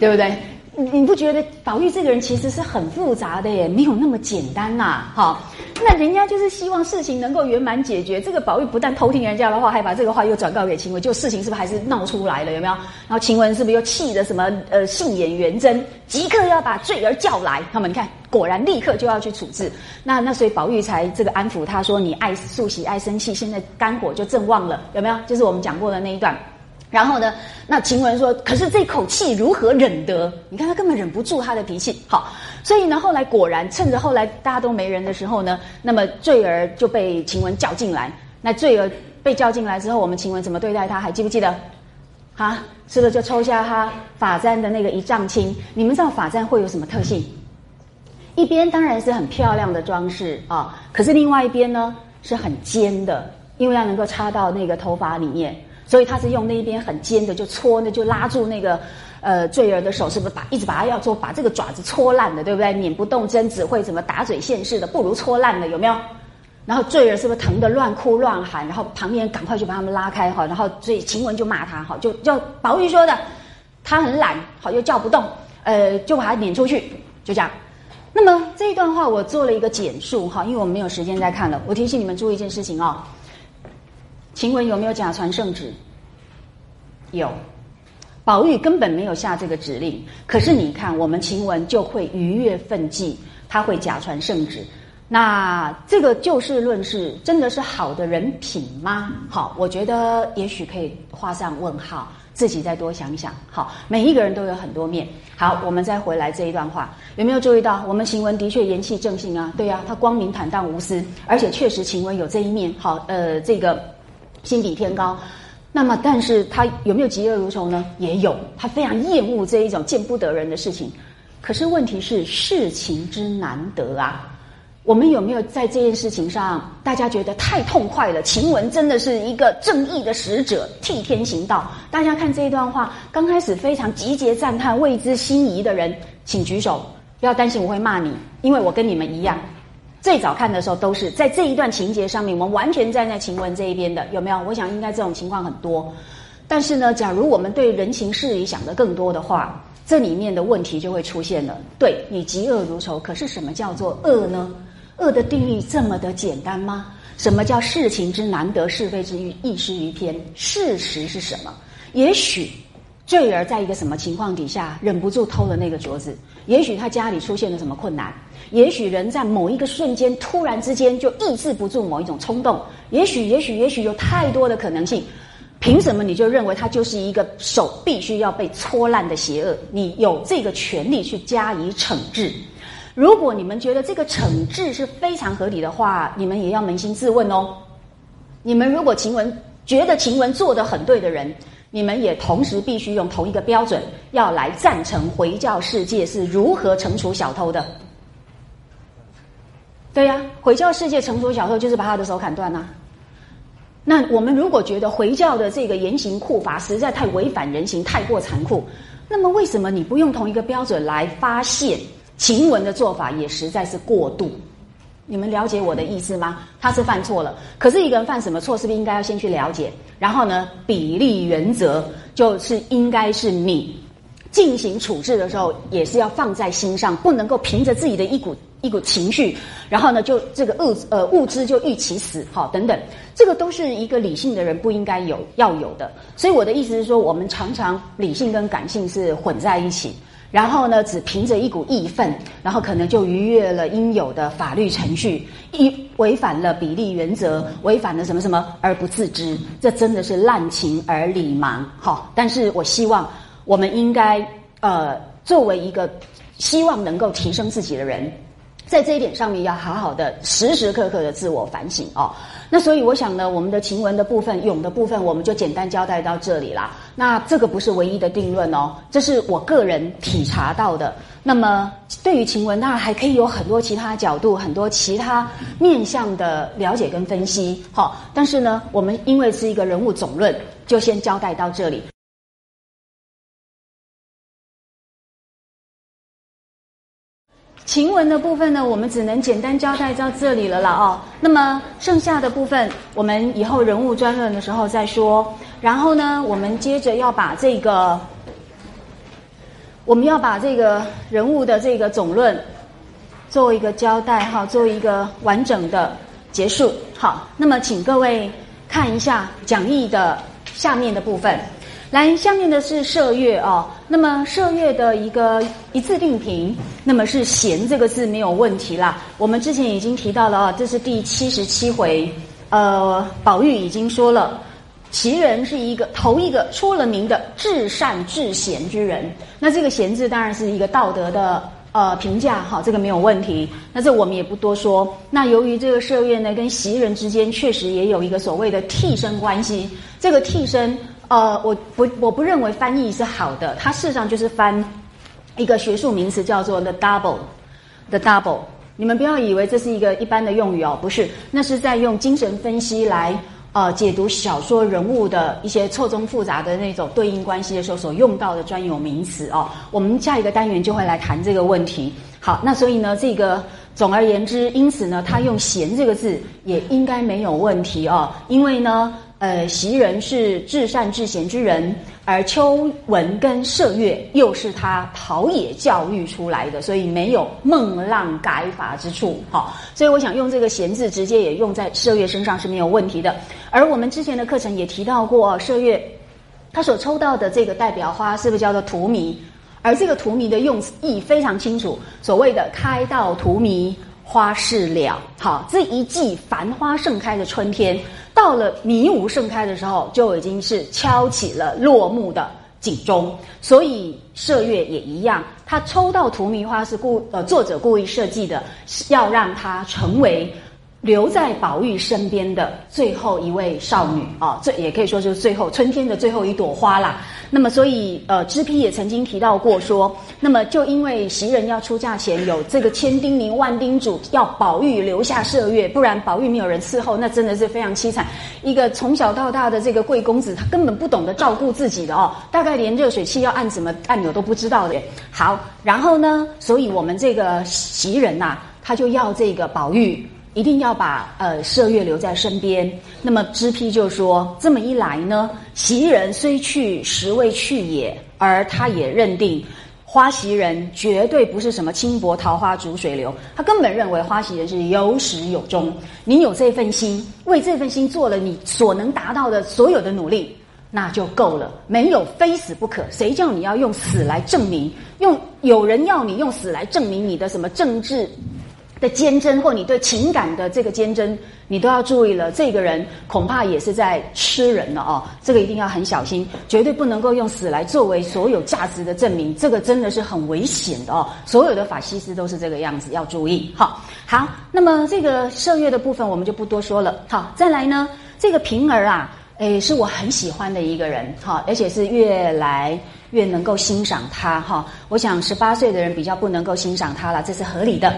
Speaker 1: 对不对？你不觉得宝玉这个人其实是很复杂的耶？没有那么简单呐，哈。那人家就是希望事情能够圆满解决。这个宝玉不但偷听人家的话，还把这个话又转告给晴雯，就事情是不是还是闹出来了？有没有？然后晴雯是不是又气得什么？呃，杏眼圆睁，即刻要把坠儿叫来。他们你看，果然立刻就要去处置。那那所以宝玉才这个安抚他说：“你爱素喜爱生气，现在肝火就正旺了，有没有？就是我们讲过的那一段。”然后呢？那晴雯说：“可是这口气如何忍得？你看他根本忍不住他的脾气。好，所以呢，后来果然趁着后来大家都没人的时候呢，那么坠儿就被晴雯叫进来。那坠儿被叫进来之后，我们晴雯怎么对待他？还记不记得？啊，是不是就抽下他发簪的那个一丈青？你们知道发簪会有什么特性？一边当然是很漂亮的装饰啊，可是另外一边呢是很尖的，因为要能够插到那个头发里面。”所以他是用那一边很尖的，就搓那就拉住那个呃罪人的手，是不是把一直把他要做把这个爪子搓烂的，对不对？捻不动针，只会怎么打嘴现世的，不如搓烂的，有没有？然后罪人是不是疼得乱哭乱喊？然后旁边赶快就把他们拉开哈，然后所以晴雯就骂他哈，就叫宝玉说的，他很懒，好又叫不动，呃，就把他撵出去，就这样。那么这一段话我做了一个简述哈，因为我们没有时间再看了。我提醒你们注意一件事情哦。晴雯有没有假传圣旨？有，宝玉根本没有下这个指令。可是你看，我们晴雯就会逾越分际，他会假传圣旨。那这个就事论事，真的是好的人品吗？好，我觉得也许可以画上问号，自己再多想想。好，每一个人都有很多面。好，我们再回来这一段话，有没有注意到？我们晴雯的确言气正性啊，对呀，她光明坦荡无私，而且确实晴雯有这一面。好，呃，这个。心比天高，那么，但是他有没有嫉恶如仇呢？也有，他非常厌恶这一种见不得人的事情。可是问题是事情之难得啊，我们有没有在这件事情上，大家觉得太痛快了？晴雯真的是一个正义的使者，替天行道。大家看这一段话，刚开始非常集结赞叹、为之心仪的人，请举手，不要担心我会骂你，因为我跟你们一样。最早看的时候都是在这一段情节上面，我们完全站在晴雯这一边的，有没有？我想应该这种情况很多。但是呢，假如我们对人情事理想的更多的话，这里面的问题就会出现了。对你嫉恶如仇，可是什么叫做恶呢？恶的定义这么的简单吗？什么叫事情之难得，是非之欲一失于偏？事实是什么？也许坠儿在一个什么情况底下忍不住偷了那个镯子？也许他家里出现了什么困难？也许人在某一个瞬间突然之间就抑制不住某一种冲动？也许，也许，也许有太多的可能性。凭什么你就认为他就是一个手必须要被搓烂的邪恶？你有这个权利去加以惩治？如果你们觉得这个惩治是非常合理的话，你们也要扪心自问哦。你们如果晴雯觉得晴雯做的很对的人，你们也同时必须用同一个标准要来赞成回教世界是如何惩处小偷的。对呀，回教世界成熟小偷就是把他的手砍断呐。那我们如果觉得回教的这个严刑酷法实在太违反人性、太过残酷，那么为什么你不用同一个标准来发现晴雯的做法也实在是过度？你们了解我的意思吗？他是犯错了，可是一个人犯什么错，是不是应该要先去了解？然后呢，比例原则就是应该是你进行处置的时候，也是要放在心上，不能够凭着自己的一股。一股情绪，然后呢，就这个物呃物资就预期死，好等等，这个都是一个理性的人不应该有要有的。所以我的意思是说，我们常常理性跟感性是混在一起，然后呢，只凭着一股义愤，然后可能就逾越了应有的法律程序，一违反了比例原则，违反了什么什么而不自知，这真的是滥情而理盲。好，但是我希望我们应该呃作为一个希望能够提升自己的人。在这一点上面，要好好的时时刻刻的自我反省哦。那所以我想呢，我们的晴雯的部分、咏的部分，我们就简单交代到这里啦。那这个不是唯一的定论哦，这是我个人体察到的。那么对于晴雯，当然还可以有很多其他角度、很多其他面向的了解跟分析。好，但是呢，我们因为是一个人物总论，就先交代到这里。晴雯的部分呢，我们只能简单交代到这里了啦哦。那么剩下的部分，我们以后人物专论的时候再说。然后呢，我们接着要把这个，我们要把这个人物的这个总论做一个交代哈，做一个完整的结束。好，那么请各位看一下讲义的下面的部分。来，下面的是射月哦。那么射月的一个一字定评，那么是贤这个字没有问题啦。我们之前已经提到了啊，这是第七十七回，呃，宝玉已经说了，袭人是一个头一个出了名的至善至贤之人。那这个贤字当然是一个道德的呃评价哈，这个没有问题。那这我们也不多说。那由于这个射月呢，跟袭人之间确实也有一个所谓的替身关系，这个替身。呃，我不，我不认为翻译是好的。它事实上就是翻一个学术名词，叫做 the double，the double。你们不要以为这是一个一般的用语哦，不是，那是在用精神分析来呃解读小说人物的一些错综复杂的那种对应关系的时候所用到的专有名词哦。我们下一个单元就会来谈这个问题。好，那所以呢，这个总而言之，因此呢，他用“闲”这个字也应该没有问题哦，因为呢。呃，袭人是至善至贤之人，而秋文跟麝月又是他陶冶教育出来的，所以没有孟浪改法之处。好，所以我想用这个“贤”字直接也用在麝月身上是没有问题的。而我们之前的课程也提到过，麝月他所抽到的这个代表花是不是叫做荼蘼？而这个荼蘼的用意非常清楚，所谓的开到荼蘼。花事了，好，这一季繁花盛开的春天，到了迷雾盛开的时候，就已经是敲起了落幕的警钟。所以射月也一样，他抽到荼蘼花是故呃作者故意设计的，要让它成为。留在宝玉身边的最后一位少女啊，这也可以说就是最后春天的最后一朵花啦。那么，所以呃，知批也曾经提到过说，那么就因为袭人要出嫁前有这个千叮咛万叮嘱，要宝玉留下麝月，不然宝玉没有人伺候，那真的是非常凄惨。一个从小到大的这个贵公子，他根本不懂得照顾自己的哦，大概连热水器要按什么按钮都不知道的。好，然后呢，所以我们这个袭人呐。他就要这个宝玉一定要把呃麝月留在身边。那么知批就说：这么一来呢，袭人虽去，实未去也。而他也认定花袭人绝对不是什么轻薄桃花逐水流，他根本认为花袭人是有始有终。你有这份心，为这份心做了你所能达到的所有的努力。那就够了，没有非死不可。谁叫你要用死来证明？用有人要你用死来证明你的什么政治的坚贞，或你对情感的这个坚贞，你都要注意了。这个人恐怕也是在吃人了哦，这个一定要很小心，绝对不能够用死来作为所有价值的证明。这个真的是很危险的哦。所有的法西斯都是这个样子，要注意。好，好，那么这个射月的部分我们就不多说了。好，再来呢，这个平儿啊。诶，是我很喜欢的一个人，哈，而且是越来越能够欣赏他，哈。我想十八岁的人比较不能够欣赏他了，这是合理的。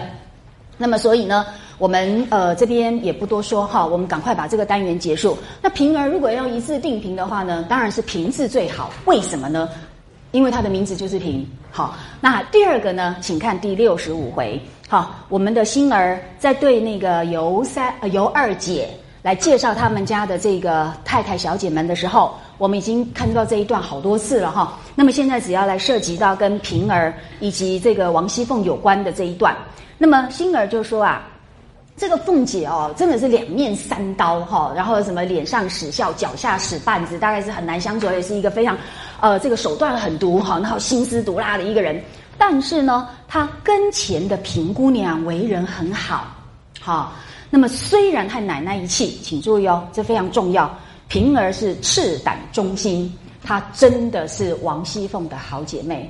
Speaker 1: 那么，所以呢，我们呃这边也不多说，哈，我们赶快把这个单元结束。那平儿如果要一字定评的话呢，当然是平字最好。为什么呢？因为它的名字就是平。好，那第二个呢，请看第六十五回，好，我们的星儿在对那个尤三呃尤二姐。来介绍他们家的这个太太小姐们的时候，我们已经看到这一段好多次了哈。那么现在只要来涉及到跟平儿以及这个王熙凤有关的这一段，那么星儿就说啊，这个凤姐哦，真的是两面三刀哈，然后什么脸上使笑，脚下使绊子，大概是很难相处，也是一个非常呃这个手段狠毒哈，然后心思毒辣的一个人。但是呢，她跟前的平姑娘为人很好，好。那么虽然和奶奶一气，请注意哦，这非常重要。平儿是赤胆忠心，她真的是王熙凤的好姐妹。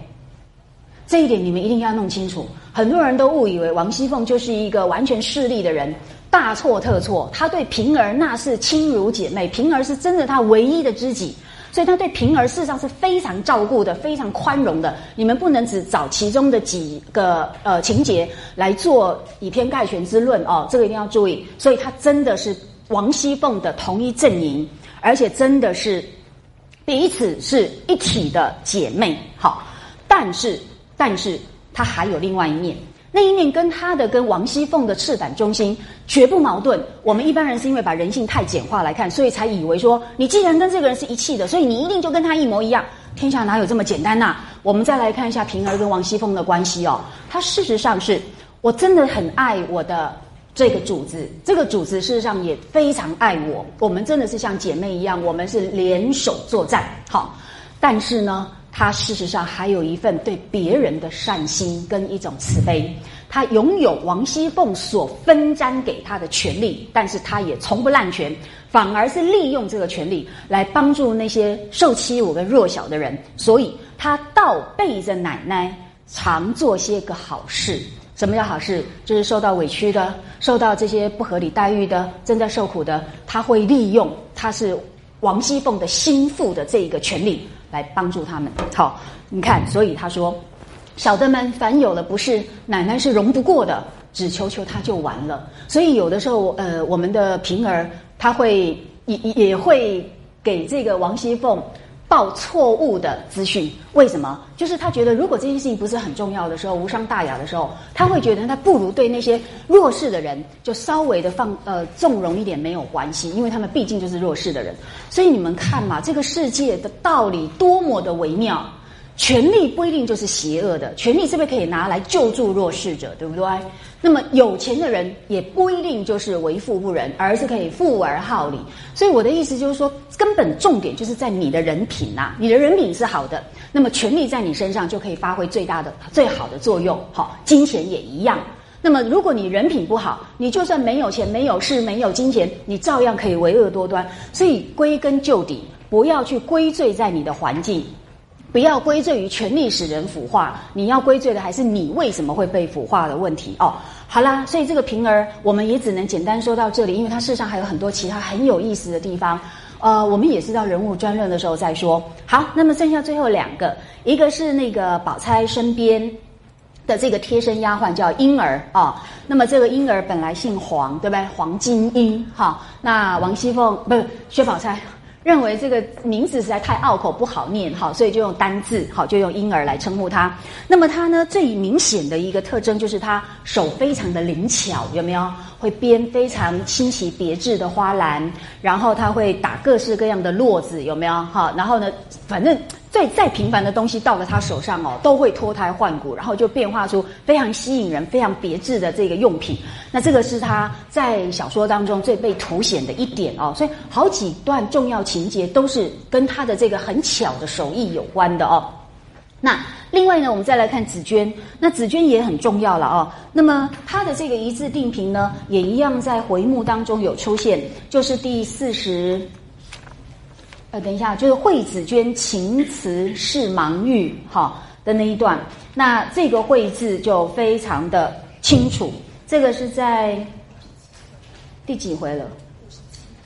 Speaker 1: 这一点你们一定要弄清楚。很多人都误以为王熙凤就是一个完全势利的人，大错特错。她对平儿那是亲如姐妹，平儿是真的她唯一的知己。所以她对平儿事实上是非常照顾的，非常宽容的。你们不能只找其中的几个呃情节来做以偏概全之论哦，这个一定要注意。所以她真的是王熙凤的同一阵营，而且真的是彼此是一体的姐妹。好，但是但是他还有另外一面。那一面跟他的跟王熙凤的赤胆忠心绝不矛盾。我们一般人是因为把人性太简化来看，所以才以为说你既然跟这个人是一气的，所以你一定就跟他一模一样。天下哪有这么简单呐？我们再来看一下平儿跟王熙凤的关系哦。他事实上是我真的很爱我的这个主子，这个主子事实上也非常爱我。我们真的是像姐妹一样，我们是联手作战。好，但是呢。他事实上还有一份对别人的善心跟一种慈悲，他拥有王熙凤所分担给他的权利，但是他也从不滥权，反而是利用这个权利来帮助那些受欺侮跟弱小的人，所以他倒背着奶奶常做些个好事。什么叫好事？就是受到委屈的、受到这些不合理待遇的、正在受苦的，他会利用他是王熙凤的心腹的这一个权利。来帮助他们。好，你看，所以他说，小的们凡有了不是，奶奶是容不过的，只求求他就完了。所以有的时候，呃，我们的平儿他会也也会给这个王熙凤。报错误的资讯，为什么？就是他觉得，如果这件事情不是很重要的时候，无伤大雅的时候，他会觉得他不如对那些弱势的人就稍微的放呃纵容一点没有关系，因为他们毕竟就是弱势的人。所以你们看嘛，这个世界的道理多么的微妙。权力不一定就是邪恶的，权力是不是可以拿来救助弱势者，对不对？那么有钱的人也不一定就是为富不仁，而是可以富而好礼。所以我的意思就是说，根本重点就是在你的人品呐，你的人品是好的，那么权力在你身上就可以发挥最大的、最好的作用。好，金钱也一样。那么如果你人品不好，你就算没有钱、没有势、没有金钱，你照样可以为恶多端。所以归根究底，不要去归罪在你的环境。不要归罪于权力使人腐化，你要归罪的还是你为什么会被腐化的问题哦。好啦，所以这个平儿我们也只能简单说到这里，因为它事实上还有很多其他很有意思的地方。呃，我们也是到人物专论的时候再说。好，那么剩下最后两个，一个是那个宝钗身边的这个贴身丫鬟叫莺儿啊。那么这个莺儿本来姓黄，对不对？黄金英哈。那王熙凤不是薛宝钗。认为这个名字实在太拗口不好念，好，所以就用单字，好，就用婴儿来称呼他。那么他呢，最明显的一个特征就是他手非常的灵巧，有没有？会编非常新奇别致的花篮，然后他会打各式各样的络子，有没有？好，然后呢，反正。再再平凡的东西到了他手上哦，都会脱胎换骨，然后就变化出非常吸引人、非常别致的这个用品。那这个是他在小说当中最被凸显的一点哦。所以好几段重要情节都是跟他的这个很巧的手艺有关的哦。那另外呢，我们再来看紫娟，那紫娟也很重要了哦。那么她的这个一字定评呢，也一样在回目当中有出现，就是第四十。呃，等一下，就是惠子娟情词是盲玉哈的那一段，那这个“惠”字就非常的清楚。这个是在第几回了？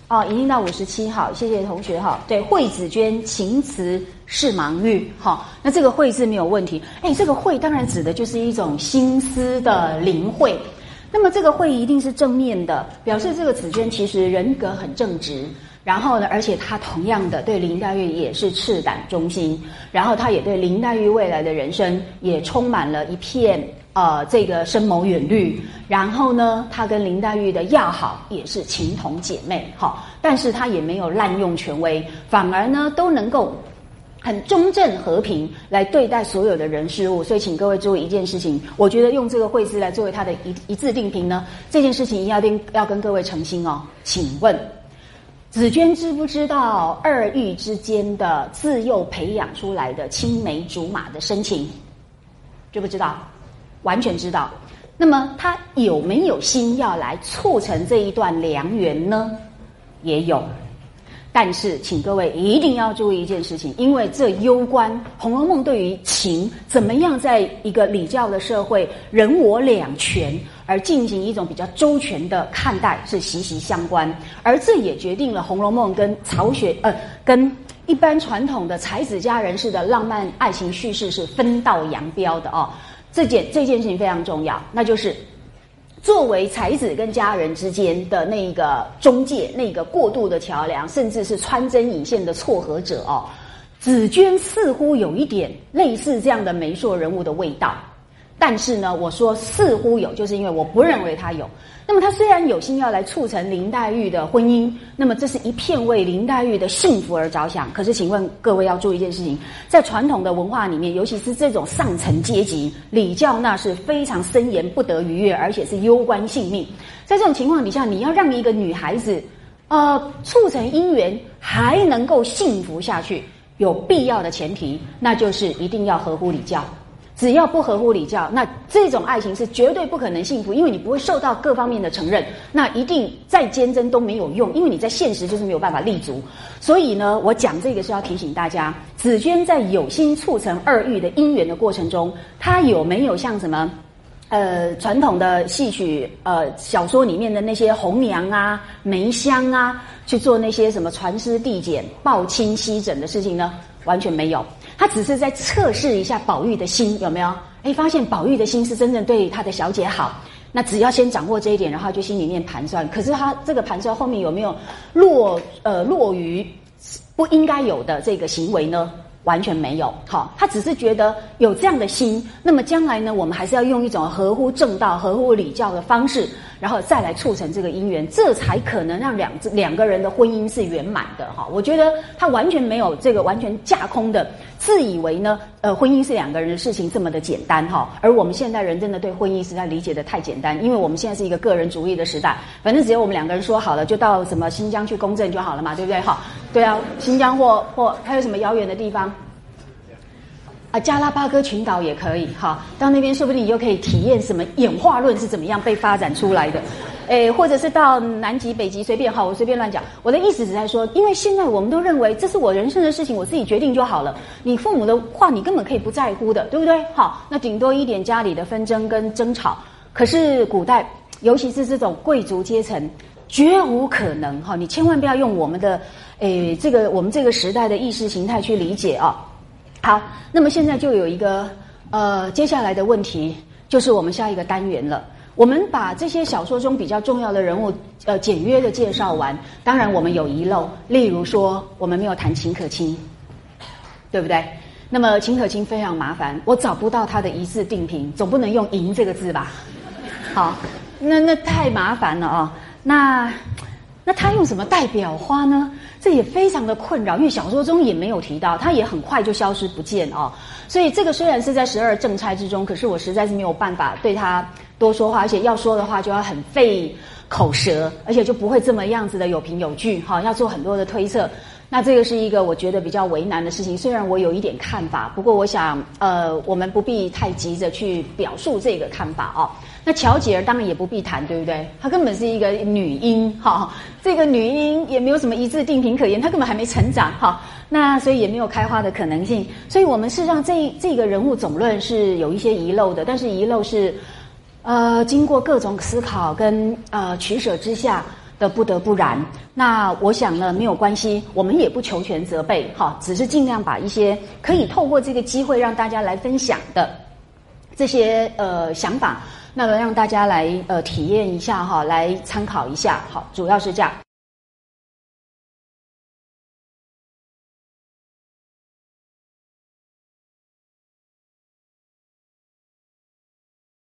Speaker 1: 哦，已经到五十七号。谢谢同学哈。对，惠子娟情词是盲玉哈。那这个“惠”字没有问题。哎，这个“惠”当然指的就是一种心思的灵慧。那么这个“惠”一定是正面的，表示这个紫娟其实人格很正直。然后呢，而且他同样的对林黛玉也是赤胆忠心，然后他也对林黛玉未来的人生也充满了一片呃这个深谋远虑。然后呢，他跟林黛玉的要好也是情同姐妹，好，但是他也没有滥用权威，反而呢都能够很中正和平来对待所有的人事物。所以，请各位注意一件事情，我觉得用这个会字来作为他的一一字定评呢，这件事情一定要跟要跟各位澄清哦，请问。紫娟知不知道二玉之间的自幼培养出来的青梅竹马的深情？知不知道？完全知道。那么他有没有心要来促成这一段良缘呢？也有。但是，请各位一定要注意一件事情，因为这攸关《红楼梦》对于情怎么样在一个礼教的社会，人我两全而进行一种比较周全的看待是息息相关，而这也决定了《红楼梦》跟曹雪呃跟一般传统的才子佳人式的浪漫爱情叙事是分道扬镳的哦。这件这件事情非常重要，那就是。作为才子跟佳人之间的那个中介、那个过渡的桥梁，甚至是穿针引线的撮合者哦，紫娟似乎有一点类似这样的媒妁人物的味道。但是呢，我说似乎有，就是因为我不认为他有。那么他虽然有心要来促成林黛玉的婚姻，那么这是一片为林黛玉的幸福而着想。可是，请问各位要注意一件事情，在传统的文化里面，尤其是这种上层阶级礼教，那是非常森严，不得逾越，而且是攸关性命。在这种情况底下，你要让一个女孩子，呃，促成姻缘还能够幸福下去，有必要的前提，那就是一定要合乎礼教。只要不合乎礼教，那这种爱情是绝对不可能幸福，因为你不会受到各方面的承认，那一定再坚贞都没有用，因为你在现实就是没有办法立足。所以呢，我讲这个是要提醒大家，紫娟在有心促成二玉的姻缘的过程中，她有没有像什么，呃，传统的戏曲呃小说里面的那些红娘啊、梅香啊，去做那些什么传师递减、抱亲吸枕的事情呢？完全没有。他只是在测试一下宝玉的心有没有？哎，发现宝玉的心是真正对他的小姐好。那只要先掌握这一点，然后就心里面盘算。可是他这个盘算后面有没有落呃落于不应该有的这个行为呢？完全没有。好，他只是觉得有这样的心。那么将来呢，我们还是要用一种合乎正道、合乎礼教的方式。然后再来促成这个姻缘，这才可能让两两个人的婚姻是圆满的哈。我觉得他完全没有这个完全架空的，自以为呢，呃，婚姻是两个人的事情这么的简单哈。而我们现代人真的对婚姻实在理解的太简单，因为我们现在是一个个人主义的时代，反正只要我们两个人说好了，就到什么新疆去公证就好了嘛，对不对？哈，对啊，新疆或或还有什么遥远的地方。啊，加拉巴哥群岛也可以哈，到那边说不定你又可以体验什么演化论是怎么样被发展出来的，诶，或者是到南极、北极随便哈，我随便乱讲。我的意思是在说，因为现在我们都认为这是我人生的事情，我自己决定就好了。你父母的话，你根本可以不在乎的，对不对？好，那顶多一点家里的纷争跟争吵。可是古代，尤其是这种贵族阶层，绝无可能哈。你千万不要用我们的诶这个我们这个时代的意识形态去理解啊。好，那么现在就有一个呃，接下来的问题就是我们下一个单元了。我们把这些小说中比较重要的人物，呃，简约的介绍完。当然，我们有遗漏，例如说，我们没有谈秦可卿，对不对？那么秦可卿非常麻烦，我找不到他的一字定评，总不能用“赢”这个字吧？好，那那太麻烦了啊。那那他用什么代表花呢？这也非常的困扰，因为小说中也没有提到，他也很快就消失不见哦。所以这个虽然是在十二正差之中，可是我实在是没有办法对他多说话，而且要说的话就要很费口舌，而且就不会这么样子的有凭有据，哈，要做很多的推测。那这个是一个我觉得比较为难的事情。虽然我有一点看法，不过我想，呃，我们不必太急着去表述这个看法哦。那乔姐儿当然也不必谈，对不对？她根本是一个女婴，哈，这个女婴也没有什么一字定评可言，她根本还没成长，哈。那所以也没有开花的可能性。所以我们事实上这这个人物总论是有一些遗漏的，但是遗漏是，呃，经过各种思考跟呃取舍之下。的不得不然，那我想呢没有关系，我们也不求全责备，哈，只是尽量把一些可以透过这个机会让大家来分享的这些呃想法，那么让大家来呃体验一下哈，来参考一下，好，主要是这样。